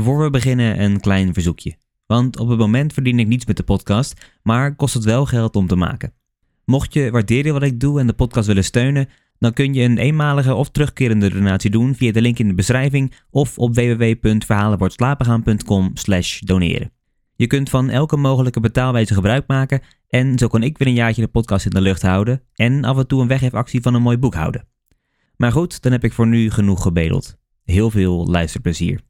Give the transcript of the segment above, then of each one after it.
Voor we beginnen een klein verzoekje. Want op het moment verdien ik niets met de podcast, maar kost het wel geld om te maken. Mocht je waarderen wat ik doe en de podcast willen steunen, dan kun je een eenmalige of terugkerende donatie doen via de link in de beschrijving of op www.verhalenwoordslapengaan.com doneren. Je kunt van elke mogelijke betaalwijze gebruik maken en zo kan ik weer een jaartje de podcast in de lucht houden en af en toe een weggeefactie van een mooi boek houden. Maar goed, dan heb ik voor nu genoeg gebedeld. Heel veel luisterplezier.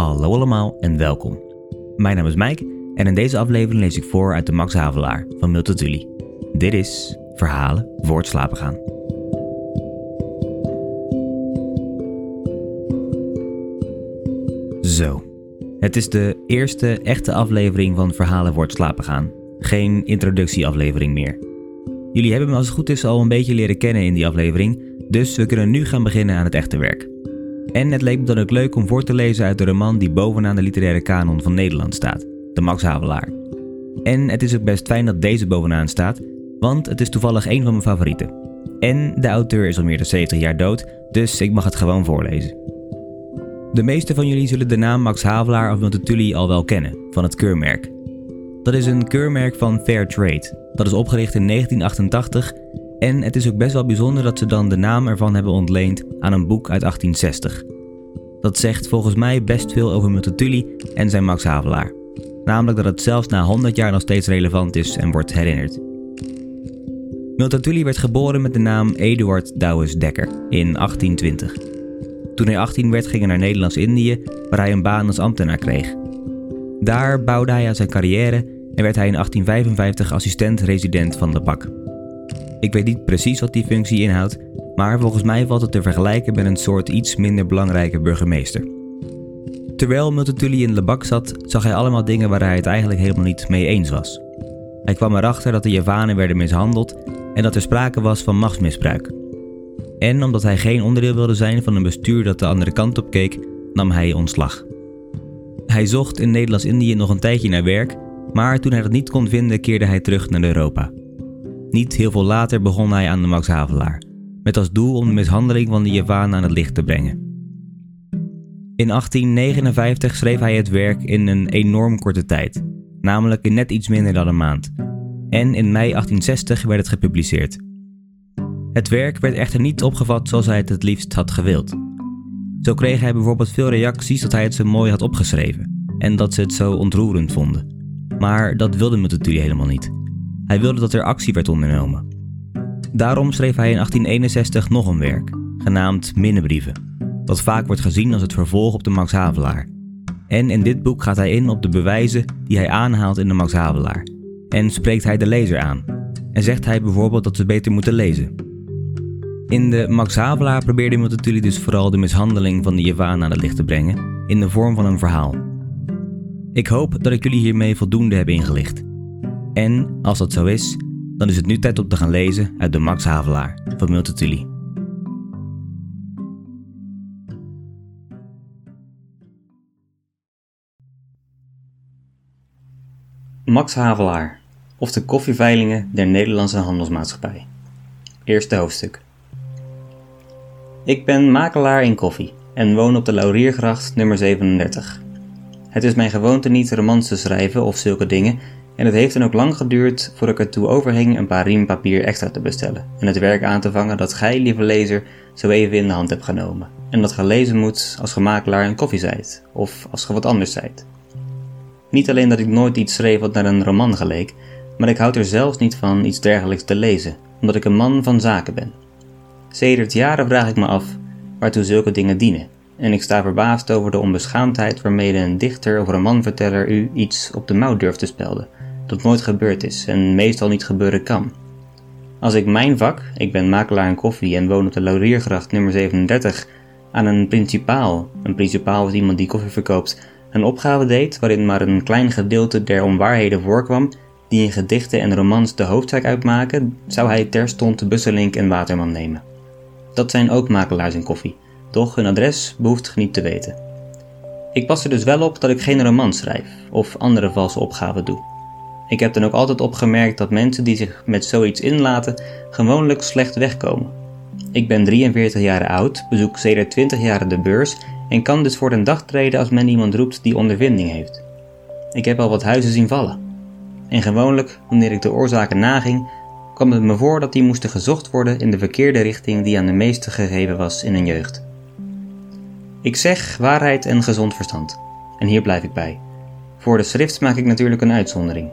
Hallo allemaal en welkom. Mijn naam is Mike en in deze aflevering lees ik voor uit de Max Havelaar van Milton Tully. Dit is Verhalen voor het slapen gaan. Zo, het is de eerste echte aflevering van Verhalen voor het slapen gaan. Geen introductieaflevering meer. Jullie hebben me als het goed is al een beetje leren kennen in die aflevering, dus we kunnen nu gaan beginnen aan het echte werk. En het leek me dan ook leuk om voor te lezen uit de roman die bovenaan de literaire kanon van Nederland staat, de Max Havelaar. En het is ook best fijn dat deze bovenaan staat, want het is toevallig een van mijn favorieten. En de auteur is al meer dan 70 jaar dood, dus ik mag het gewoon voorlezen. De meeste van jullie zullen de naam Max Havelaar of Multatuli al wel kennen, van het keurmerk. Dat is een keurmerk van Fair Trade. Dat is opgericht in 1988 en het is ook best wel bijzonder dat ze dan de naam ervan hebben ontleend aan een boek uit 1860. Dat zegt volgens mij best veel over Multatuli en zijn Max Havelaar. Namelijk dat het zelfs na 100 jaar nog steeds relevant is en wordt herinnerd. Multatuli werd geboren met de naam Eduard Douwes Dekker in 1820. Toen hij 18 werd ging hij naar Nederlands-Indië, waar hij een baan als ambtenaar kreeg. Daar bouwde hij aan zijn carrière en werd hij in 1855 assistent-resident van de bak. Ik weet niet precies wat die functie inhoudt, maar volgens mij valt het te vergelijken met een soort iets minder belangrijke burgemeester. Terwijl Multatuli in Lebak zat, zag hij allemaal dingen waar hij het eigenlijk helemaal niet mee eens was. Hij kwam erachter dat de Javanen werden mishandeld en dat er sprake was van machtsmisbruik. En omdat hij geen onderdeel wilde zijn van een bestuur dat de andere kant op keek, nam hij ontslag. Hij zocht in Nederlands-Indië nog een tijdje naar werk, maar toen hij dat niet kon vinden, keerde hij terug naar Europa. Niet heel veel later begon hij aan de Max Havelaar, met als doel om de mishandeling van de Javanen aan het licht te brengen. In 1859 schreef hij het werk in een enorm korte tijd, namelijk in net iets minder dan een maand. En in mei 1860 werd het gepubliceerd. Het werk werd echter niet opgevat zoals hij het het liefst had gewild. Zo kreeg hij bijvoorbeeld veel reacties dat hij het zo mooi had opgeschreven en dat ze het zo ontroerend vonden. Maar dat wilde natuurlijk helemaal niet. Hij wilde dat er actie werd ondernomen. Daarom schreef hij in 1861 nog een werk, genaamd Minnebrieven, wat vaak wordt gezien als het vervolg op de Max Havelaar. En in dit boek gaat hij in op de bewijzen die hij aanhaalt in de Max Havelaar. En spreekt hij de lezer aan. En zegt hij bijvoorbeeld dat ze beter moeten lezen. In de Max Havelaar probeerde Multatuli dus vooral de mishandeling van de Javaan aan het licht te brengen, in de vorm van een verhaal. Ik hoop dat ik jullie hiermee voldoende heb ingelicht. En als dat zo is, dan is het nu tijd om te gaan lezen uit de Max Havelaar van Multatuli. Max Havelaar, of de koffieveilingen der Nederlandse Handelsmaatschappij. Eerste hoofdstuk. Ik ben makelaar in koffie en woon op de Lauriergracht nummer 37. Het is mijn gewoonte niet romans te schrijven of zulke dingen en het heeft dan ook lang geduurd voordat ik ertoe overhing een paar riem papier extra te bestellen en het werk aan te vangen dat gij, lieve lezer, zo even in de hand hebt genomen en dat gelezen moet als ge makelaar in koffie zijt of als ge wat anders zijt. Niet alleen dat ik nooit iets schreef wat naar een roman geleek, maar ik houd er zelfs niet van iets dergelijks te lezen, omdat ik een man van zaken ben. Sedert jaren vraag ik me af waartoe zulke dingen dienen, en ik sta verbaasd over de onbeschaamdheid waarmee een dichter of romanverteller u iets op de mouw durft te spelden, dat nooit gebeurd is en meestal niet gebeuren kan. Als ik mijn vak, ik ben makelaar in koffie en woon op de Lauriergracht nummer 37, aan een principaal, een principaal is iemand die koffie verkoopt, een opgave deed waarin maar een klein gedeelte der onwaarheden voorkwam die in gedichten en romans de hoofdzaak uitmaken, zou hij terstond de Busselink en Waterman nemen. Dat zijn ook makelaars in koffie, doch hun adres behoeft niet te weten. Ik pas er dus wel op dat ik geen roman schrijf of andere valse opgaven doe. Ik heb dan ook altijd opgemerkt dat mensen die zich met zoiets inlaten gewoonlijk slecht wegkomen. Ik ben 43 jaar oud, bezoek sedert 20 jaar de beurs en kan dus voor de dag treden als men iemand roept die ondervinding heeft. Ik heb al wat huizen zien vallen. En gewoonlijk, wanneer ik de oorzaken naging, kwam het me voor dat die moesten gezocht worden in de verkeerde richting die aan de meesten gegeven was in hun jeugd. Ik zeg waarheid en gezond verstand. En hier blijf ik bij. Voor de schrift maak ik natuurlijk een uitzondering.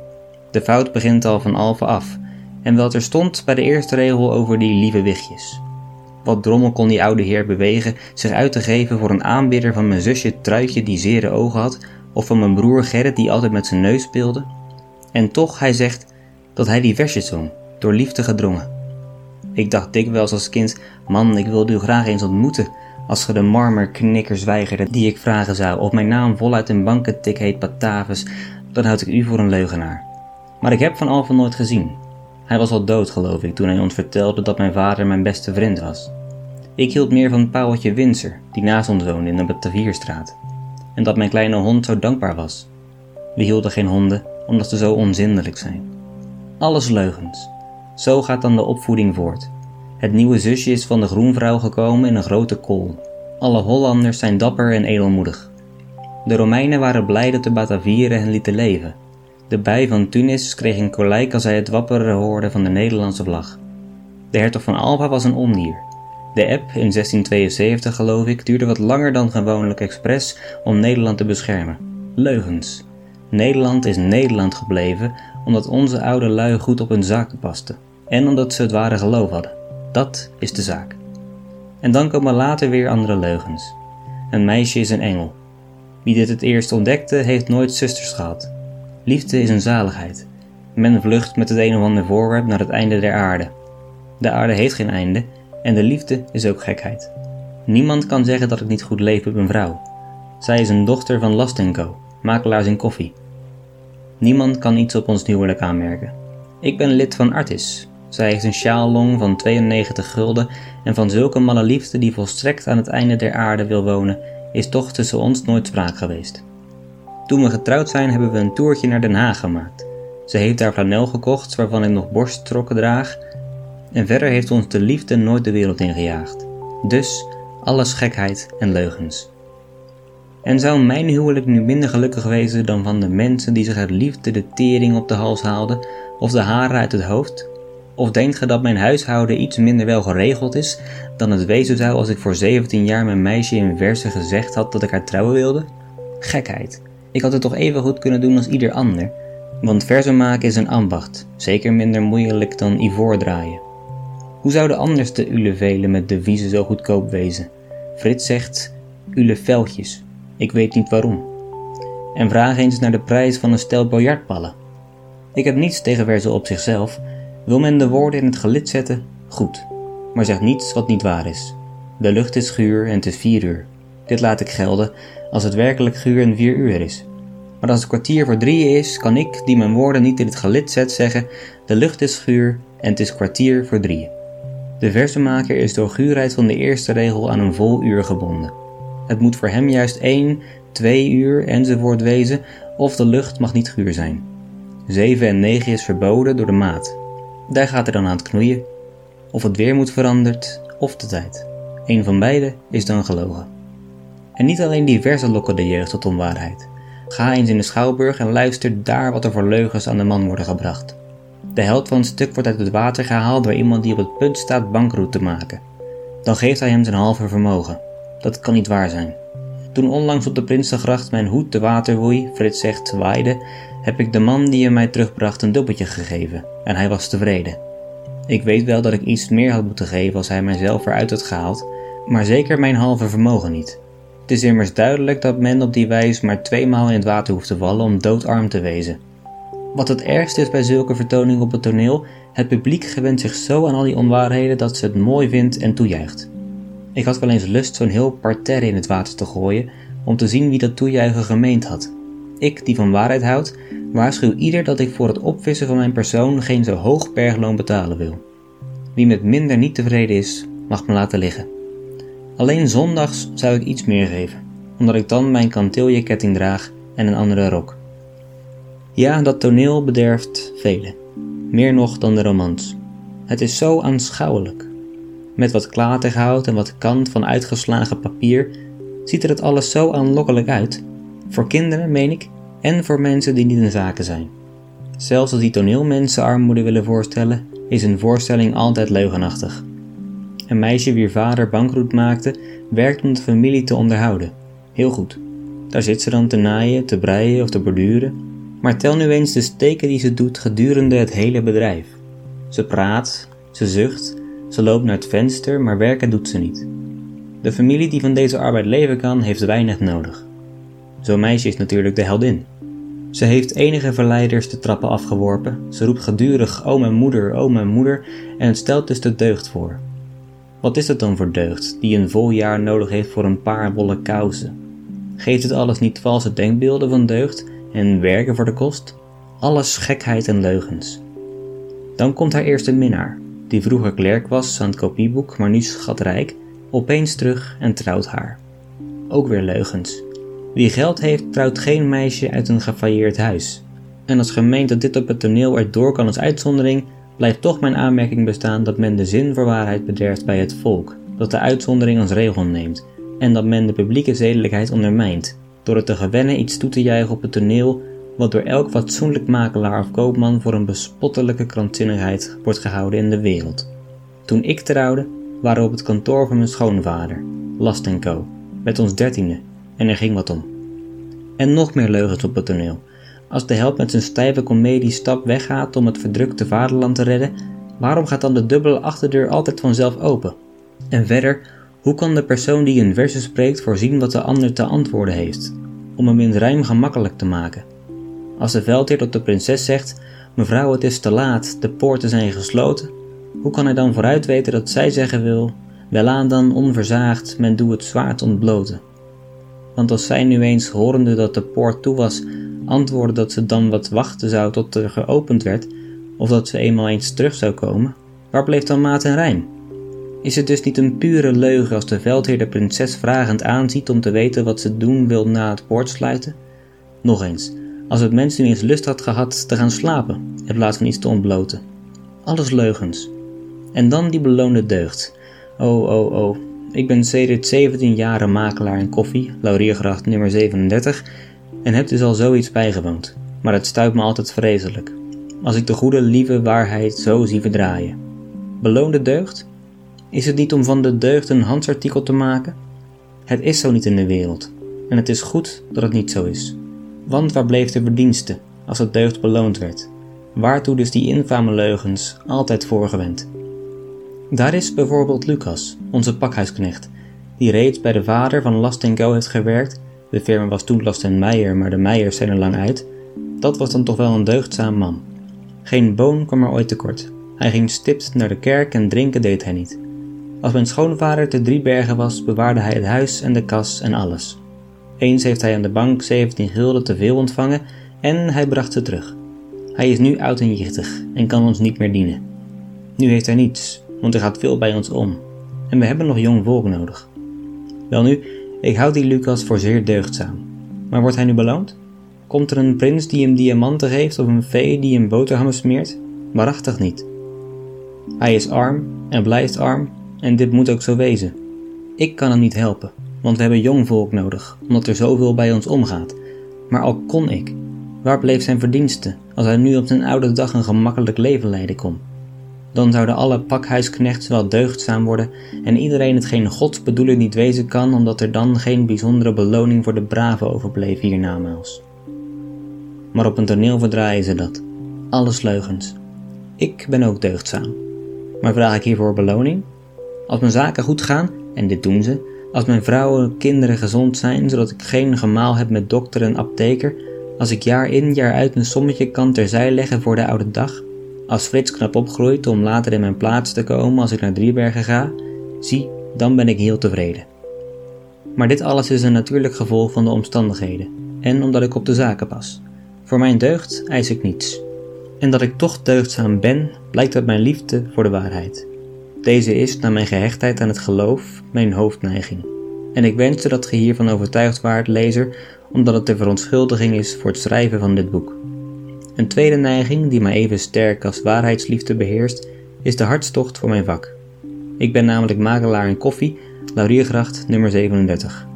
De fout begint al van alve af, en wel er stond bij de eerste regel over die lieve wichtjes. Wat drommel kon die oude heer bewegen zich uit te geven voor een aanbidder van mijn zusje Truitje die zere ogen had, of van mijn broer Gerrit die altijd met zijn neus speelde? En toch, hij zegt dat hij die versjes zong, door liefde gedrongen. Ik dacht dikwijls als kind, man, ik wilde u graag eens ontmoeten, als ge de marmerknikkers weigerde die ik vragen zou, of mijn naam voluit een bankentik heet Batavus, dan houd ik u voor een leugenaar. Maar ik heb Van Alphen nooit gezien. Hij was al dood, geloof ik, toen hij ons vertelde dat mijn vader mijn beste vriend was. Ik hield meer van Pauweltje Winser, die naast ons woonde in de Batavierstraat. En dat mijn kleine hond zo dankbaar was. We hielden geen honden, omdat ze zo onzindelijk zijn. Alles leugens. Zo gaat dan de opvoeding voort. Het nieuwe zusje is van de groenvrouw gekomen in een grote kool. Alle Hollanders zijn dapper en edelmoedig. De Romeinen waren blij dat de Batavieren hen lieten leven. De bij van Tunis kreeg een kolijk als hij het wapperen hoorde van de Nederlandse vlag. De hertog van Alba was een ondier. De eb in 1672 geloof ik duurde wat langer dan gewoonlijk expres om Nederland te beschermen. Leugens. Nederland is Nederland gebleven omdat onze oude lui goed op hun zaken pasten en omdat ze het ware geloof hadden. Dat is de zaak. En dan komen later weer andere leugens. Een meisje is een engel. Wie dit het eerst ontdekte, heeft nooit zusters gehad. Liefde is een zaligheid. Men vlucht met het een of ander voorwerp naar het einde der aarde. De aarde heeft geen einde en de liefde is ook gekheid. Niemand kan zeggen dat ik niet goed leef met mijn vrouw. Zij is een dochter van Lastenko, makelaars in koffie. Niemand kan iets op ons huwelijk aanmerken. Ik ben lid van Artis, zij heeft een sjaallong van 92 gulden en van zulke malle liefde die volstrekt aan het einde der aarde wil wonen, is toch tussen ons nooit spraak geweest. Toen we getrouwd zijn hebben we een toertje naar Den Haag gemaakt. Ze heeft daar flanel gekocht waarvan ik nog borststrokken draag en verder heeft ons de liefde nooit de wereld ingejaagd. Dus alles gekheid en leugens. En zou mijn huwelijk nu minder gelukkig wezen dan van de mensen die zich uit liefde de tering op de hals haalden of de haren uit het hoofd? Of denkt ge dat mijn huishouden iets minder wel geregeld is dan het wezen zou als ik voor 17 jaar mijn meisje in verse gezegd had dat ik haar trouwen wilde? Gekheid. Ik had het toch even goed kunnen doen als ieder ander. Want verzen maken is een ambacht, zeker minder moeilijk dan ivoor draaien. Hoe zouden anders de ulevelen met deviezen zo goedkoop wezen? Frits zegt uleveltjes. Ik weet niet waarom. En vraag eens naar de prijs van een stel biljartballen. Ik heb niets tegen verzen op zichzelf, wil men de woorden in het gelid zetten? Goed, maar zeg niets wat niet waar is. De lucht is guur en het is vier uur. Dit laat ik gelden als het werkelijk guur en vier uur is. Maar als het kwartier voor drieën is, kan ik, die mijn woorden niet in het gelid zet, zeggen: De lucht is guur en het is kwartier voor drieën. De versemaker is door guurheid van de eerste regel aan een vol uur gebonden. Het moet voor hem juist één, twee uur enzovoort wezen, of de lucht mag niet guur zijn. Zeven en negen is verboden door de maat. Daar gaat er dan aan het knoeien. Of het weer moet veranderd, of de tijd. Een van beide is dan gelogen. En niet alleen die versen lokken de jeugd tot onwaarheid. Ga eens in de schouwburg en luister daar wat er voor leugens aan de man worden gebracht. De held van het stuk wordt uit het water gehaald door iemand die op het punt staat bankroet te maken. Dan geeft hij hem zijn halve vermogen. Dat kan niet waar zijn. Toen onlangs op de Prinsengracht mijn hoed de water woei, Frits zegt waaide, heb ik de man die je mij terugbracht een dubbeltje gegeven en hij was tevreden. Ik weet wel dat ik iets meer had moeten geven als hij mijzelf eruit had gehaald, maar zeker mijn halve vermogen niet. Het is immers duidelijk dat men op die wijze maar tweemaal in het water hoeft te vallen om doodarm te wezen. Wat het ergste is bij zulke vertoningen op het toneel, het publiek gewent zich zo aan al die onwaarheden dat ze het mooi vindt en toejuicht. Ik had wel eens lust zo'n heel parterre in het water te gooien om te zien wie dat toejuichen gemeend had. Ik, die van waarheid houdt, waarschuw ieder dat ik voor het opvissen van mijn persoon geen zo hoog bergloon betalen wil. Wie met minder niet tevreden is, mag me laten liggen. Alleen zondags zou ik iets meer geven, omdat ik dan mijn kanteelje-ketting draag en een andere rok. Ja, dat toneel bederft velen, meer nog dan de romans. Het is zo aanschouwelijk. met wat klaterhout en wat kant van uitgeslagen papier, ziet er het alles zo aanlokkelijk uit. Voor kinderen, meen ik, en voor mensen die niet in zaken zijn. Zelfs als die toneelmensen armoede willen voorstellen, is een voorstelling altijd leugenachtig. Een meisje wier vader bankroet maakte, werkt om de familie te onderhouden. Heel goed. Daar zit ze dan te naaien, te breien of te borduren. Maar tel nu eens de steken die ze doet gedurende het hele bedrijf. Ze praat, ze zucht, ze loopt naar het venster, maar werken doet ze niet. De familie die van deze arbeid leven kan, heeft weinig nodig. Zo'n meisje is natuurlijk de heldin. Ze heeft enige verleiders de trappen afgeworpen. Ze roept gedurig: O mijn moeder, o mijn moeder, en het stelt dus de deugd voor. Wat is het dan voor deugd die een vol jaar nodig heeft voor een paar wollen kousen? Geeft het alles niet valse denkbeelden van deugd en werken voor de kost? Alles gekheid en leugens. Dan komt haar eerste minnaar, die vroeger klerk was aan het kopieboek, maar nu schatrijk, opeens terug en trouwt haar. Ook weer leugens. Wie geld heeft, trouwt geen meisje uit een gefailleerd huis. En als gemeente dat dit op het toneel erdoor kan als uitzondering, blijft toch mijn aanmerking bestaan dat men de zin voor waarheid bederft bij het volk, dat de uitzondering als regel neemt, en dat men de publieke zedelijkheid ondermijnt, door het te gewennen iets toe te juichen op het toneel wat door elk fatsoenlijk makelaar of koopman voor een bespottelijke krankzinnigheid wordt gehouden in de wereld. Toen ik trouwde, waren we op het kantoor van mijn schoonvader, Last Co., met ons dertiende, en er ging wat om. En nog meer leugens op het toneel. Als de held met zijn stijve komediestap weggaat om het verdrukte vaderland te redden, waarom gaat dan de dubbele achterdeur altijd vanzelf open? En verder, hoe kan de persoon die een versus spreekt voorzien wat de ander te antwoorden heeft, om hem in rijm gemakkelijk te maken? Als de veldheer tot de prinses zegt: Mevrouw, het is te laat, de poorten zijn gesloten, hoe kan hij dan vooruit weten dat zij zeggen wil: Welaan dan onverzaagd, men doe het zwaard ontbloten? Want als zij nu eens, horende dat de poort toe was, antwoordde dat ze dan wat wachten zou tot er geopend werd, of dat ze eenmaal eens terug zou komen, waar bleef dan maat en rijm? Is het dus niet een pure leugen als de veldheer de prinses vragend aanziet om te weten wat ze doen wil na het poortsluiten? Nog eens, als het mens nu eens lust had gehad te gaan slapen, in plaats van iets te ontbloten. Alles leugens. En dan die beloonde deugd. Oh, oh, oh. Ik ben sedert 17 jaren makelaar in koffie, Lauriergracht nummer 37, en heb dus al zoiets bijgewoond. Maar het stuit me altijd vreselijk. Als ik de goede, lieve waarheid zo zie verdraaien. Beloonde deugd? Is het niet om van de deugd een handsartikel te maken? Het is zo niet in de wereld. En het is goed dat het niet zo is. Want waar bleef de verdienste als het deugd beloond werd? Waartoe dus die infame leugens altijd voorgewend? Daar is bijvoorbeeld Lucas, onze pakhuisknecht, die reeds bij de vader van Last Go heeft gewerkt. De firma was toen Last Meijer, maar de Meijers zijn er lang uit. Dat was dan toch wel een deugdzaam man. Geen boon kwam er ooit tekort. Hij ging stipt naar de kerk en drinken deed hij niet. Als mijn schoonvader te Driebergen was, bewaarde hij het huis en de kas en alles. Eens heeft hij aan de bank 17 gulden te veel ontvangen en hij bracht ze terug. Hij is nu oud en jichtig en kan ons niet meer dienen. Nu heeft hij niets, want er gaat veel bij ons om. En we hebben nog jong volk nodig. Welnu, ik houd die Lucas voor zeer deugdzaam. Maar wordt hij nu beloond? Komt er een prins die hem diamanten geeft of een vee die hem boterhammen smeert? Waarachtig niet. Hij is arm en blijft arm en dit moet ook zo wezen. Ik kan hem niet helpen, want we hebben jong volk nodig, omdat er zoveel bij ons omgaat. Maar al kon ik, waar bleef zijn verdienste als hij nu op zijn oude dag een gemakkelijk leven leiden kon? Dan zouden alle pakhuisknechts wel deugdzaam worden en iedereen hetgeen Gods bedoeling niet wezen kan, omdat er dan geen bijzondere beloning voor de brave overbleef hiernamaals. Maar op een toneel verdraaien ze dat. Alles leugens. Ik ben ook deugdzaam. Maar vraag ik hiervoor beloning? Als mijn zaken goed gaan, en dit doen ze, als mijn vrouwen en kinderen gezond zijn, zodat ik geen gemaal heb met dokter en apteker, als ik jaar in jaar uit een sommetje kan terzij leggen voor de oude dag, als Frits knap opgroeit om later in mijn plaats te komen als ik naar Driebergen ga, zie, dan ben ik heel tevreden. Maar dit alles is een natuurlijk gevolg van de omstandigheden en omdat ik op de zaken pas. Voor mijn deugd eis ik niets. En dat ik toch deugdzaam ben, blijkt uit mijn liefde voor de waarheid. Deze is, na mijn gehechtheid aan het geloof, mijn hoofdneiging. En ik wenste dat ge hiervan overtuigd waart, lezer, omdat het de verontschuldiging is voor het schrijven van dit boek. Een tweede neiging, die mij even sterk als waarheidsliefde beheerst, is de hartstocht voor mijn vak. Ik ben namelijk makelaar in koffie, Lauriergracht nummer 37.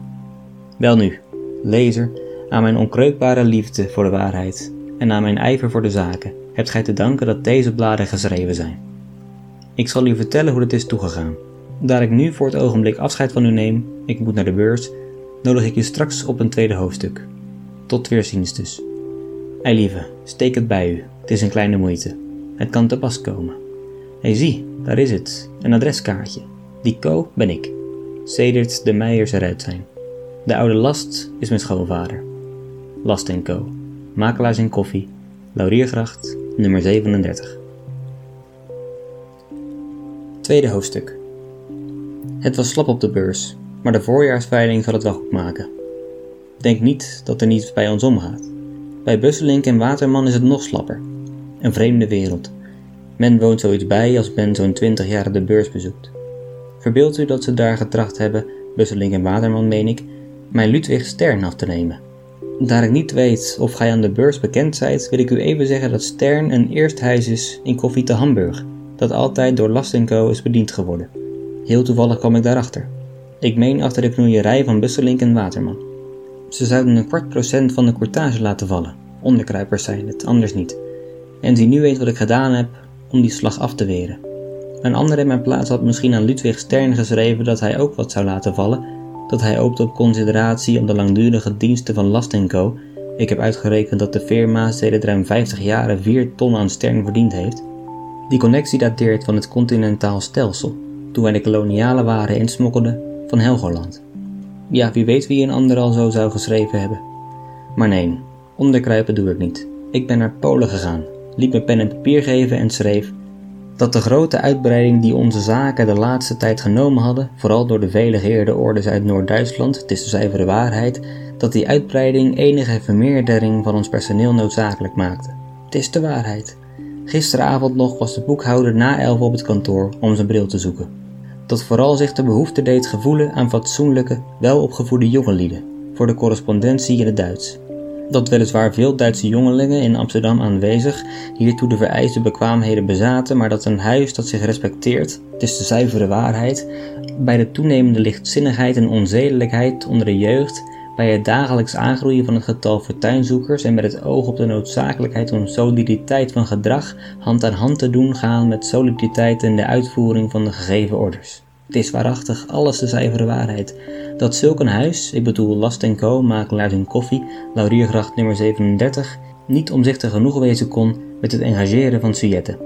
Wel nu, lezer, aan mijn onkreukbare liefde voor de waarheid en aan mijn ijver voor de zaken hebt gij te danken dat deze bladen geschreven zijn. Ik zal u vertellen hoe het is toegegaan. Daar ik nu voor het ogenblik afscheid van u neem, ik moet naar de beurs, nodig ik u straks op een tweede hoofdstuk. Tot weerziens dus. Eilieve, steek het bij u, het is een kleine moeite. Het kan te pas komen. Hé zie, daar is het, een adreskaartje. Die Co ben ik, sedert de Meijers eruit zijn. De oude Last is mijn schoonvader. Last Co, makelaars in koffie, Lauriergracht, nummer 37. Tweede hoofdstuk. Het was slap op de beurs, maar de voorjaarsveiling zal het wel goed maken. Denk niet dat er niets bij ons omgaat. Bij Busselink en Waterman is het nog slapper. Een vreemde wereld. Men woont zoiets bij als men zo'n 20 jaar de beurs bezoekt. Verbeeld u dat ze daar getracht hebben, Busselink en Waterman meen ik, mijn Ludwig Stern af te nemen. Daar ik niet weet of gij aan de beurs bekend zijt, wil ik u even zeggen dat Stern een eersthuis is in Koffie te Hamburg, dat altijd door Last Co is bediend geworden. Heel toevallig kwam ik daarachter. Ik meen achter de knoeierij van Busselink en Waterman. Ze zouden een kwart procent van de courtage laten vallen. Onderkruipers zijn het, anders niet. En zie nu eens wat ik gedaan heb om die slag af te weren. Een ander in mijn plaats had misschien aan Ludwig Stern geschreven dat hij ook wat zou laten vallen, dat hij oopte op consideratie om de langdurige diensten van Last Co. Ik heb uitgerekend dat de firma sedert ruim 50 jaren 4 ton aan Stern verdiend heeft. Die connectie dateert van het continentaal stelsel, toen wij de koloniale waren insmokkelden van Helgoland. Ja, wie weet wie een ander al zo zou geschreven hebben. Maar nee, onderkruipen doe ik niet. Ik ben naar Polen gegaan, liet me pen en papier geven en schreef dat de grote uitbreiding die onze zaken de laatste tijd genomen hadden, vooral door de vele geëerde orders uit Noord-Duitsland, het is de zuivere waarheid, dat die uitbreiding enige vermeerdering van ons personeel noodzakelijk maakte. Het is de waarheid. Gisteravond nog was de boekhouder na elf op het kantoor om zijn bril te zoeken. Dat vooral zich de behoefte deed gevoelen aan fatsoenlijke, welopgevoede jongelingen voor de correspondentie in het Duits. Dat weliswaar veel Duitse jongelingen in Amsterdam aanwezig hiertoe de vereiste bekwaamheden bezaten, maar dat een huis dat zich respecteert, het is de zuivere waarheid, bij de toenemende lichtzinnigheid en onzedelijkheid onder de jeugd, bij het dagelijks aangroeien van het getal fortuinzoekers en met het oog op de noodzakelijkheid om soliditeit van gedrag hand aan hand te doen gaan met soliditeit in de uitvoering van de gegeven orders. Het is waarachtig alles de zuivere waarheid dat zulk een huis, ik bedoel Last Co, makelaars in koffie, Lauriergracht nummer 37, niet omzichtig genoeg wezen kon met het engageren van sujetten.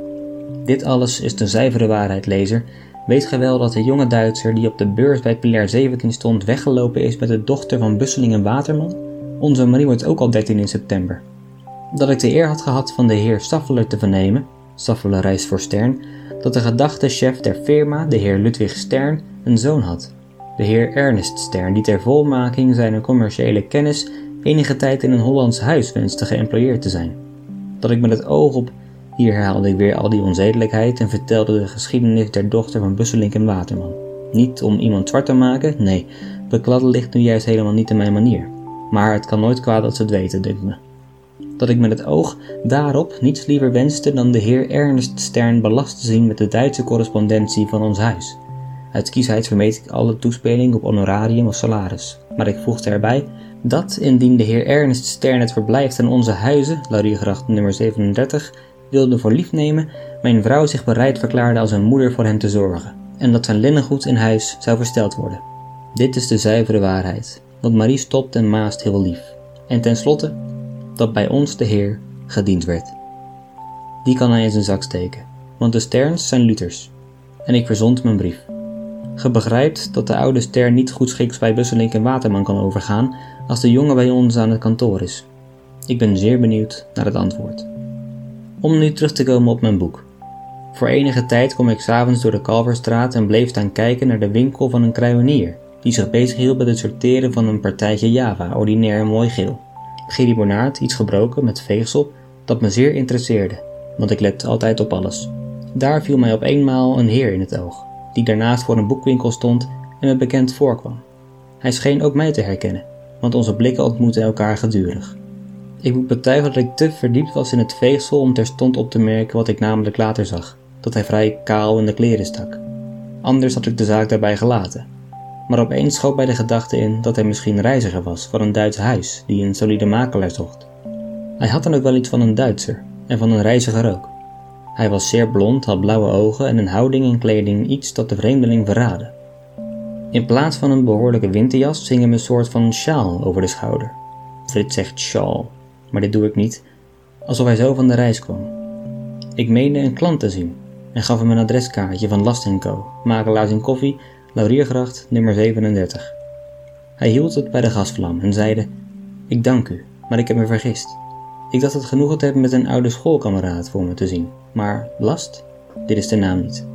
Dit alles is de zuivere waarheid, lezer. Weet gij wel dat de jonge Duitser die op de beurs bij Pilair 17 stond weggelopen is met de dochter van Busseling en Waterman? Onze Marie wordt ook al 13 in september. Dat ik de eer had gehad van de heer Staffeler te vernemen, Staffeler reist voor Stern, dat de gedachtechef der firma, de heer Ludwig Stern, een zoon had de heer Ernest Stern, die ter volmaking zijn commerciële kennis enige tijd in een Hollands huis wenste geëmployeerd te zijn. Dat ik met het oog op, hier herhaalde ik weer al die onzedelijkheid en vertelde de geschiedenis der dochter van Busselink en Waterman. Niet om iemand zwart te maken, nee, bekladden ligt nu juist helemaal niet in mijn manier. Maar het kan nooit kwaad dat ze het weten, dunkt me. Dat ik met het oog daarop niets liever wenste dan de heer Ernest Stern belast te zien met de Duitse correspondentie van ons huis. Uit kiesheid vermeed ik alle toespeling op honorarium of salaris, maar ik voegde erbij dat indien de heer Ernest Stern het verblijf ten onze huizen, Lauriergracht nummer 37, wilde voor lief nemen, mijn vrouw zich bereid verklaarde als een moeder voor hem te zorgen, en dat zijn linnengoed in huis zou versteld worden. Dit is de zuivere waarheid, want Marie stopt en maast heel lief. En tenslotte, dat bij ons de Heer gediend werd. Die kan hij in zijn zak steken, want de Sterns zijn Luthers. En ik verzond mijn brief. Ge begrijpt dat de oude ster niet goed schiks bij Busselink en Waterman kan overgaan als de jongen bij ons aan het kantoor is. Ik ben zeer benieuwd naar het antwoord. Om nu terug te komen op mijn boek. Voor enige tijd kom ik s'avonds door de Kalverstraat en bleef staan kijken naar de winkel van een kruidenier, die zich bezighield met het sorteren van een partijtje Java, ordinair mooi geel. Gillibonaard, iets gebroken met veegsel, dat me zeer interesseerde, want ik let altijd op alles. Daar viel mij op eenmaal een heer in het oog die daarnaast voor een boekwinkel stond en me bekend voorkwam. Hij scheen ook mij te herkennen, want onze blikken ontmoetten elkaar gedurig. Ik moet betuigen dat ik te verdiept was in het veegsel om terstond op te merken wat ik namelijk later zag: dat hij vrij kaal in de kleren stak. Anders had ik de zaak daarbij gelaten. Maar opeens schoot mij de gedachte in dat hij misschien reiziger was voor een Duits huis die een solide makelaar zocht. Hij had dan ook wel iets van een Duitser en van een reiziger ook. Hij was zeer blond, had blauwe ogen en een houding en kleding iets dat de vreemdeling verraadde. In plaats van een behoorlijke winterjas hing hem een soort van sjaal over de schouder. Frits zegt sjaal, maar dit doe ik niet, alsof hij zo van de reis kwam. Ik meende een klant te zien en gaf hem een adreskaartje van Last Co, makelaars in koffie, Lauriergracht, nummer 37. Hij hield het bij de gasvlam en zeide: Ik dank u, maar ik heb me vergist. Ik dacht het genoegen te hebben met een oude schoolkameraad voor me te zien, maar Last? Dit is de naam niet.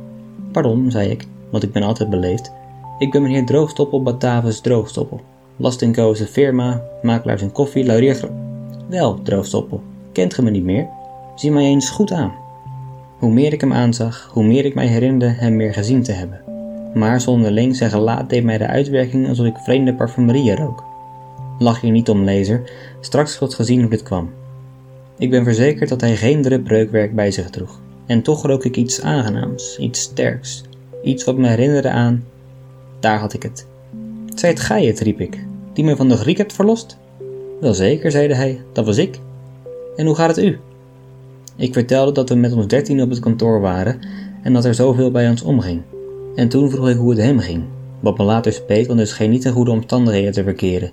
Pardon, zei ik, want ik ben altijd beleefd. Ik ben meneer Droogstoppel Batavus Droogstoppel. Last Co is een firma, makelaars in koffie, Lauriergracht. Wel, Droogstoppel, kent ge me niet meer? Zie mij eens goed aan. Hoe meer ik hem aanzag, hoe meer ik mij herinnerde hem meer gezien te hebben. Maar zonderling zijn gelaat deed mij de uitwerking alsof ik vreemde parfumerieën rook. Lach hier niet om, lezer, straks wordt gezien hoe dit kwam. Ik ben verzekerd dat hij geen drup bij zich droeg. En toch rook ik iets aangenaams, iets sterks, iets wat me herinnerde aan. Daar had ik het. Zijt gij het, riep ik, die me van de Griek hebt verlost? Wel zeker, zeide hij, dat was ik. En hoe gaat het u? Ik vertelde dat we met ons dertien op het kantoor waren en dat er zoveel bij ons omging. En toen vroeg ik hoe het hem ging, wat me later speet, want er scheen niet in goede omstandigheden te verkeren.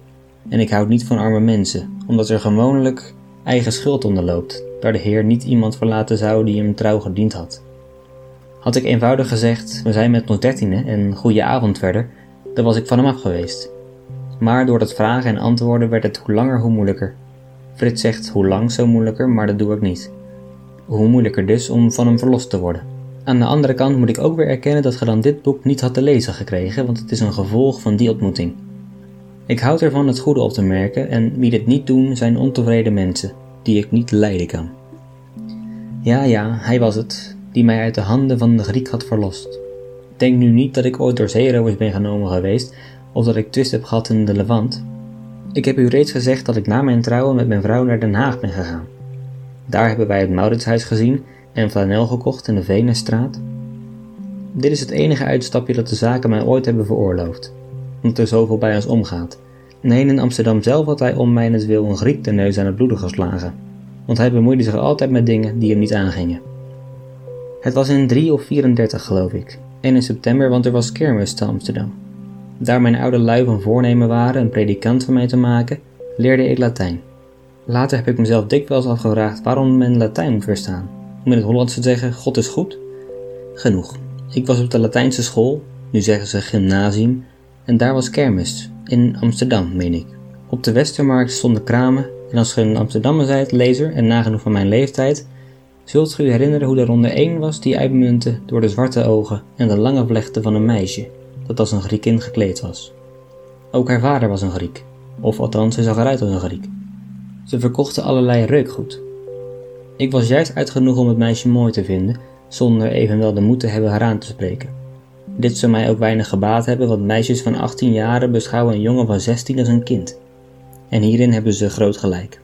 En ik houd niet van arme mensen, omdat er gewoonlijk eigen schuld onderloopt, daar de Heer niet iemand verlaten zou die hem trouw gediend had. Had ik eenvoudig gezegd, we zijn met ons dertienen en goede avond verder, dan was ik van hem af geweest. Maar door dat vragen en antwoorden werd het hoe langer hoe moeilijker. Frits zegt hoe lang zo moeilijker, maar dat doe ik niet. Hoe moeilijker dus om van hem verlost te worden. Aan de andere kant moet ik ook weer erkennen dat ge dan dit boek niet had te lezen gekregen, want het is een gevolg van die ontmoeting. Ik houd ervan het goede op te merken en wie dit niet doen zijn ontevreden mensen, die ik niet lijden kan. Ja, ja, hij was het, die mij uit de handen van de Griek had verlost. Denk nu niet dat ik ooit door zeerovers ben genomen geweest of dat ik twist heb gehad in de Levant. Ik heb u reeds gezegd dat ik na mijn trouwen met mijn vrouw naar Den Haag ben gegaan. Daar hebben wij het Mauritshuis gezien en flanel gekocht in de Venusstraat. Dit is het enige uitstapje dat de zaken mij ooit hebben veroorloofd, omdat er zoveel bij ons omgaat. Nee, in Amsterdam zelf had hij om mijnentwil een Griek de neus aan het bloeden geslagen, want hij bemoeide zich altijd met dingen die hem niet aangingen. Het was in 3 of 34 geloof ik, en in september, want er was kermis te Amsterdam. Daar mijn oude lui van voornemen waren een predikant van mij te maken, leerde ik Latijn. Later heb ik mezelf dikwijls afgevraagd waarom men Latijn moet verstaan. Om in het Hollands te zeggen, God is goed? Genoeg. Ik was op de Latijnse school, nu zeggen ze gymnasium, en daar was kermis, in Amsterdam, meen ik. Op de Westermarkt stonden kramen, en als ge een Amsterdammer zijt, lezer en nagenoeg van mijn leeftijd, zult ge u herinneren hoe er onder één was die uitmuntte door de zwarte ogen en de lange vlechten van een meisje, dat als een Griekin gekleed was. Ook haar vader was een Griek, of althans hij zag eruit als een Griek. Ze verkochten allerlei reukgoed. Ik was juist uit genoeg om het meisje mooi te vinden, zonder evenwel de moed te hebben haar aan te spreken. Dit zou mij ook weinig gebaat hebben, want meisjes van 18 jaren beschouwen een jongen van 16 als een kind. En hierin hebben ze groot gelijk.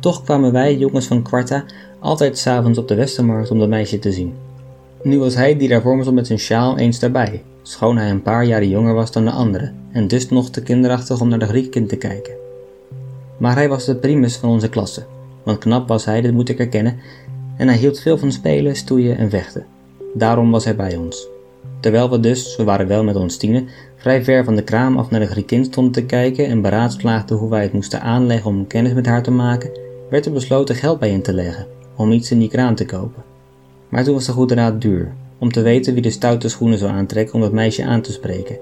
Toch kwamen wij, jongens van Quarta, altijd s'avonds op de Westermarkt om dat meisje te zien. Nu was hij die daarvoor met zijn sjaal eens daarbij, schoon hij een paar jaren jonger was dan de anderen, en dus nog te kinderachtig om naar de Griekkind te kijken. Maar hij was de primus van onze klasse, want knap was hij, dit moet ik erkennen, en hij hield veel van spelen, stoeien en vechten. Daarom was hij bij ons. Terwijl we dus, we waren wel met ons tienen, vrij ver van de kraam af naar de Griekin stonden te kijken en beraadslaagden hoe wij het moesten aanleggen om kennis met haar te maken, werd er besloten geld bij in te leggen, om iets in die kraam te kopen. Maar toen was de goede raad duur, om te weten wie de stoute schoenen zou aantrekken om dat meisje aan te spreken.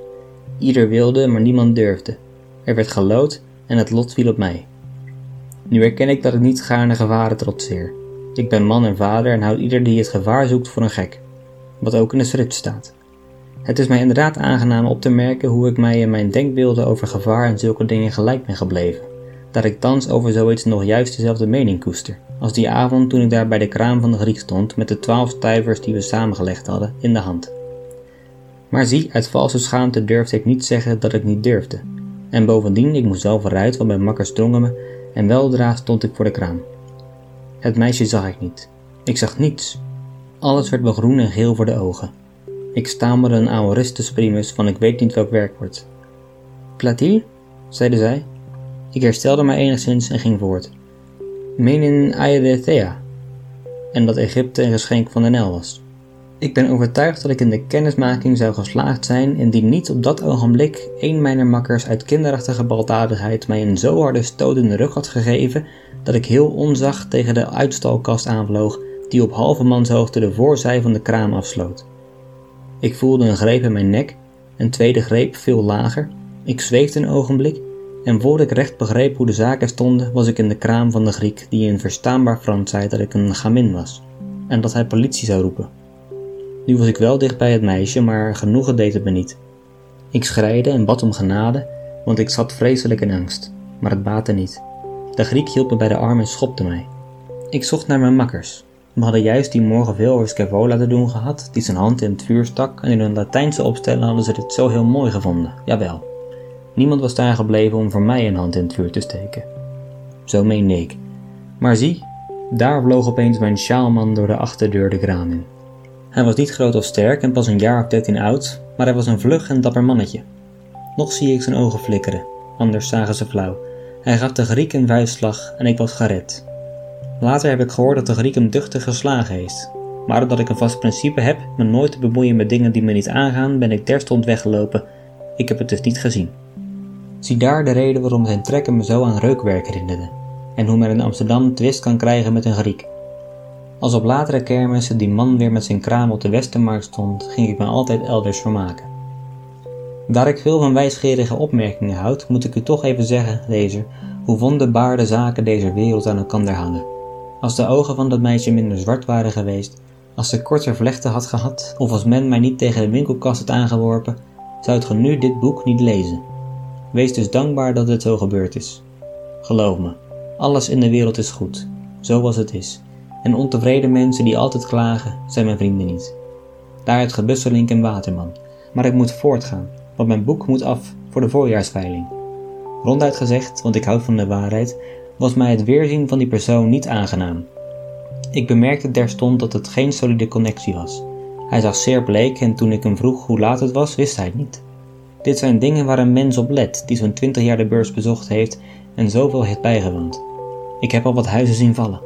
Ieder wilde, maar niemand durfde. Er werd gelood en het lot viel op mij. Nu erken ik dat ik niet gaarne gevaren trotseer. Ik ben man en vader en houd ieder die het gevaar zoekt voor een gek. Wat ook in de schrift staat. Het is mij inderdaad aangenaam op te merken hoe ik mij in mijn denkbeelden over gevaar en zulke dingen gelijk ben gebleven. Dat ik thans over zoiets nog juist dezelfde mening koester, als die avond toen ik daar bij de kraam van de Griek stond met de twaalf stuivers die we samengelegd hadden in de hand. Maar zie, uit valse schaamte durfde ik niet zeggen dat ik niet durfde. En bovendien, ik moest zelf vooruit, want mijn makkers drongen me, en weldra stond ik voor de kraam. Het meisje zag ik niet. Ik zag niets. Alles werd me groen en geel voor de ogen. Ik stamelde een aoristus primus van ik weet niet welk werkwoord. Platil? zeide zij. Ik herstelde mij enigszins en ging voort. Menin Aedethea. En dat Egypte een geschenk van de Nel was. Ik ben overtuigd dat ik in de kennismaking zou geslaagd zijn indien niet op dat ogenblik een mijner makkers uit kinderachtige baldadigheid mij een zo harde stoot in de rug had gegeven dat ik heel onzacht tegen de uitstalkast aanvloog die op halve manshoogte de voorzij van de kraam afsloot. Ik voelde een greep in mijn nek, een tweede greep veel lager. Ik zweefde een ogenblik en voordat ik recht begreep hoe de zaken stonden, was ik in de kraam van de Griek die in verstaanbaar Frans zei dat ik een gamin was en dat hij politie zou roepen. Nu was ik wel dicht bij het meisje, maar genoegen deed het me niet. Ik schreide en bad om genade, want ik zat vreselijk in angst, maar het baatte niet. De Griek hield me bij de arm en schopte mij. Ik zocht naar mijn makkers. We hadden juist die morgen veel over Scaevola te doen gehad, die zijn hand in het vuur stak en in hun Latijnse opstellen hadden ze dit zo heel mooi gevonden, jawel. Niemand was daar gebleven om voor mij een hand in het vuur te steken. Zo meende ik. Maar zie, daar vloog opeens mijn sjaalman door de achterdeur de graan in. Hij was niet groot of sterk en pas een jaar of dertien oud, maar hij was een vlug en dapper mannetje. Nog zie ik zijn ogen flikkeren, anders zagen ze flauw. Hij gaf de Griek een vuistslag en ik was gered. Later heb ik gehoord dat de Griek hem duchtig geslagen heeft. Maar omdat ik een vast principe heb me nooit te bemoeien met dingen die me niet aangaan, ben ik terstond weggelopen. Ik heb het dus niet gezien. Zie daar de reden waarom zijn trekken me zo aan reukwerk herinnerden. En hoe men in Amsterdam twist kan krijgen met een Griek. Als op latere kermissen die man weer met zijn kraam op de Westermarkt stond, ging ik me altijd elders vermaken. Daar ik veel van wijsgerige opmerkingen houd, moet ik u toch even zeggen, lezer, hoe wonderbaar zaken deze wereld aan elkaar hangen. Als de ogen van dat meisje minder zwart waren geweest, als ze korter vlechten had gehad, of als men mij niet tegen de winkelkast had aangeworpen, zou ge nu dit boek niet lezen. Wees dus dankbaar dat het zo gebeurd is. Geloof me, alles in de wereld is goed, zoals het is. En ontevreden mensen die altijd klagen, zijn mijn vrienden niet. Daar het gebusselink en Waterman. Maar ik moet voortgaan, want mijn boek moet af voor de voorjaarsveiling. Ronduit gezegd, want ik houd van de waarheid, was mij het weerzien van die persoon niet aangenaam. Ik bemerkte terstond dat het geen solide connectie was. Hij zag zeer bleek en toen ik hem vroeg hoe laat het was, wist hij het niet. Dit zijn dingen waar een mens op let die zo'n twintig jaar de beurs bezocht heeft en zoveel heeft bijgewoond. Ik heb al wat huizen zien vallen.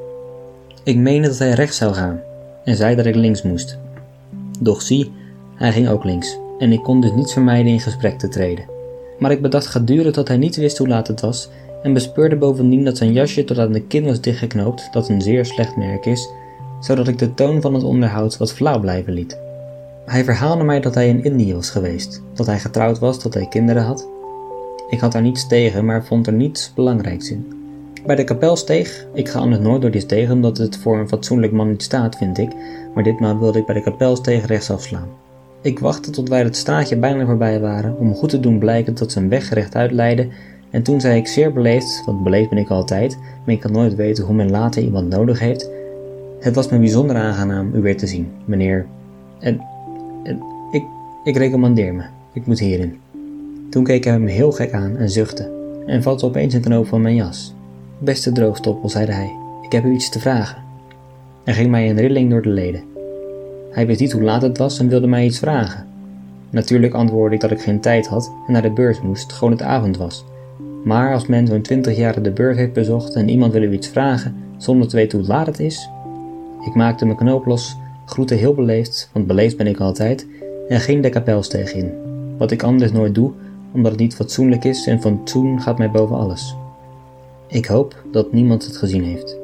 Ik meende dat hij rechts zou gaan en zei dat ik links moest. Doch zie, hij ging ook links en ik kon dus niet vermijden in gesprek te treden. Maar ik bedacht gedurende dat hij niet wist hoe laat het was en bespeurde bovendien dat zijn jasje tot aan de kin was dichtgeknoopt, dat een zeer slecht merk is, zodat ik de toon van het onderhoud wat flauw blijven liet. Hij verhaalde mij dat hij in Indië was geweest, dat hij getrouwd was, dat hij kinderen had. Ik had daar niets tegen, maar vond er niets belangrijks in. Bij de kapelsteeg, ik ga anders nooit door die steeg omdat het voor een fatsoenlijk man niet staat, vind ik, maar ditmaal wilde ik bij de kapelsteeg rechtsaf slaan. Ik wachtte tot wij het straatje bijna voorbij waren, om goed te doen blijken dat zijn weg rechtuit leidde, en toen zei ik zeer beleefd, want beleefd ben ik altijd, maar ik kan nooit weten hoe men later iemand nodig heeft. Het was me bijzonder aangenaam u weer te zien, meneer. En, en ik, ik recommandeer me, ik moet hierin. Toen keek hij me heel gek aan en zuchtte, en vatte opeens een knoop van mijn jas. Beste droogstoppel, zeide hij, ik heb u iets te vragen. Er ging mij een rilling door de leden. Hij wist niet hoe laat het was en wilde mij iets vragen. Natuurlijk antwoordde ik dat ik geen tijd had en naar de beurs moest, gewoon het avond was. Maar als men zo'n twintig jaar de beurs heeft bezocht en iemand wil u iets vragen zonder te weten hoe laat het is. Ik maakte mijn knoop los, groette heel beleefd, want beleefd ben ik altijd, en ging de kapelsteeg in. Wat ik anders nooit doe, omdat het niet fatsoenlijk is en fatsoen gaat mij boven alles. Ik hoop dat niemand het gezien heeft.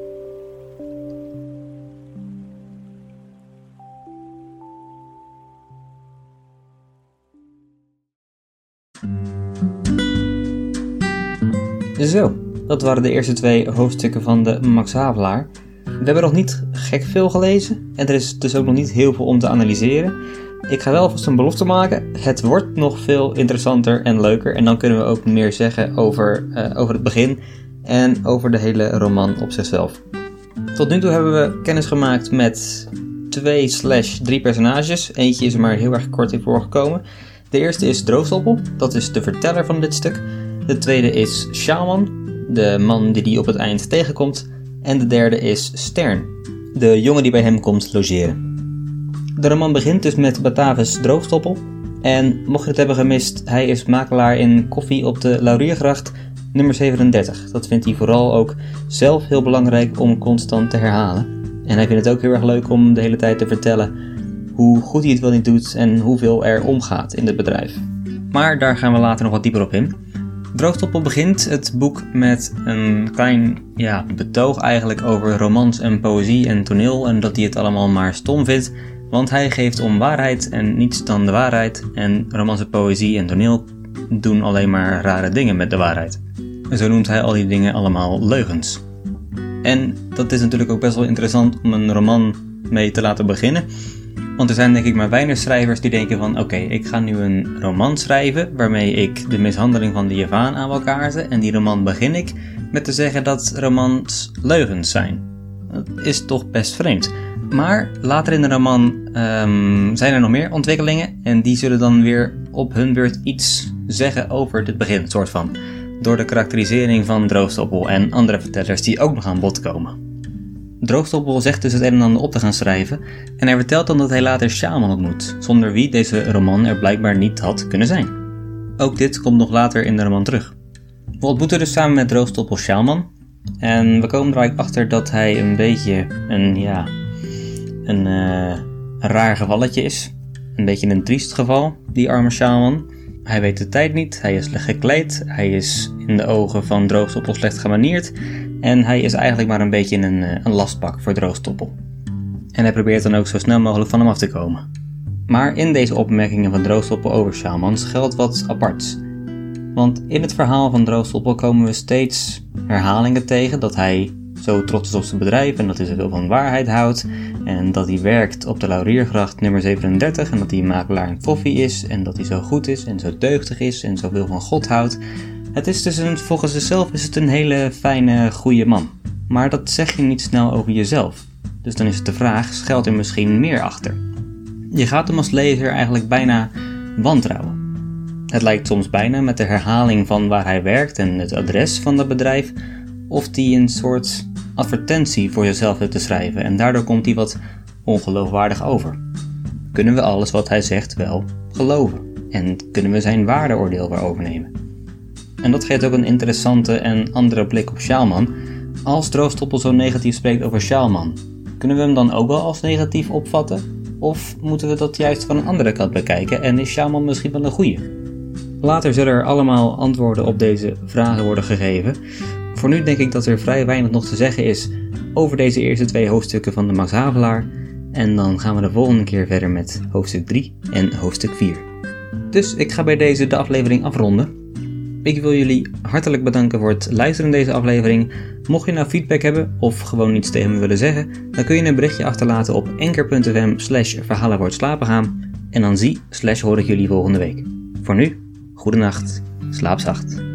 Zo, dat waren de eerste twee hoofdstukken van de Max Havelaar. We hebben nog niet gek veel gelezen en er is dus ook nog niet heel veel om te analyseren. Ik ga wel vast een belofte maken. Het wordt nog veel interessanter en leuker. En dan kunnen we ook meer zeggen over, uh, over het begin en over de hele roman op zichzelf. Tot nu toe hebben we kennis gemaakt met twee slash drie personages. Eentje is er maar heel erg kort in voorgekomen. De eerste is Droogstoppel, dat is de verteller van dit stuk. De tweede is Shaman, de man die die op het eind tegenkomt. En de derde is Stern, de jongen die bij hem komt logeren. De roman begint dus met Batavus Droogstoppel. En mocht je het hebben gemist, hij is makelaar in koffie op de Lauriergracht nummer 37. Dat vindt hij vooral ook zelf heel belangrijk om constant te herhalen. En hij vindt het ook heel erg leuk om de hele tijd te vertellen hoe goed hij het wel niet doet en hoeveel er omgaat in het bedrijf. Maar daar gaan we later nog wat dieper op in. Droogtoppel begint het boek met een klein ja, betoog eigenlijk over romans en poëzie en toneel en dat hij het allemaal maar stom vindt, want hij geeft om waarheid en niets dan de waarheid en romans en poëzie en toneel doen alleen maar rare dingen met de waarheid. Zo noemt hij al die dingen allemaal leugens. En dat is natuurlijk ook best wel interessant om een roman mee te laten beginnen. Want er zijn denk ik maar weinig schrijvers die denken van oké, ik ga nu een roman schrijven waarmee ik de mishandeling van de Javaan aan wil kaarten. En die roman begin ik met te zeggen dat romans leugens zijn. Dat is toch best vreemd. Maar later in de roman um, zijn er nog meer ontwikkelingen en die zullen dan weer op hun beurt iets zeggen over dit begin, soort van door de karakterisering van Droogstoppel en andere vertellers die ook nog aan bod komen. Droogstoppel zegt dus het een en ander op te gaan schrijven en hij vertelt dan dat hij later Shaman ontmoet, zonder wie deze roman er blijkbaar niet had kunnen zijn. Ook dit komt nog later in de roman terug. We ontmoeten dus samen met Droogstoppel Shaman en we komen er eigenlijk achter dat hij een beetje een, ja, een, uh, een raar gevalletje is. Een beetje een triest geval, die arme Shaman. Hij weet de tijd niet, hij is slecht gekleed, hij is in de ogen van Droogstoppel slecht gemanierd en hij is eigenlijk maar een beetje een, eh, een lastpak voor Droogstoppel. En hij probeert dan ook zo snel mogelijk van hem af te komen. Maar in deze opmerkingen van Droogstoppel over Shamans geldt wat aparts. Want in het verhaal van Droogstoppel komen we steeds herhalingen tegen dat hij zo trots is op zijn bedrijf en dat hij zoveel van waarheid houdt. En dat hij werkt op de Lauriergracht nummer 37 en dat hij makelaar in koffie is en dat hij zo goed is en zo deugdig is en zoveel van God houdt. Het is dus een, volgens zichzelf is het een hele fijne, goede man. Maar dat zeg je niet snel over jezelf. Dus dan is het de vraag, schuilt er misschien meer achter? Je gaat hem als lezer eigenlijk bijna wantrouwen. Het lijkt soms bijna met de herhaling van waar hij werkt en het adres van dat bedrijf, of die een soort advertentie voor jezelf heeft te schrijven en daardoor komt hij wat ongeloofwaardig over. Kunnen we alles wat hij zegt wel geloven? En kunnen we zijn waardeoordeel weer overnemen? En dat geeft ook een interessante en andere blik op Sjaalman. Als Droogstoppel zo negatief spreekt over Sjaalman, kunnen we hem dan ook wel als negatief opvatten? Of moeten we dat juist van een andere kant bekijken en is Sjaalman misschien wel een goeie? Later zullen er allemaal antwoorden op deze vragen worden gegeven. Voor nu denk ik dat er vrij weinig nog te zeggen is over deze eerste twee hoofdstukken van de Max Havelaar. En dan gaan we de volgende keer verder met hoofdstuk 3 en hoofdstuk 4. Dus ik ga bij deze de aflevering afronden. Ik wil jullie hartelijk bedanken voor het luisteren naar deze aflevering. Mocht je nou feedback hebben of gewoon iets tegen me willen zeggen, dan kun je een berichtje achterlaten op enker.fm slash. En dan zie slash hoor ik jullie volgende week. Voor nu, goede nacht, slaap zacht.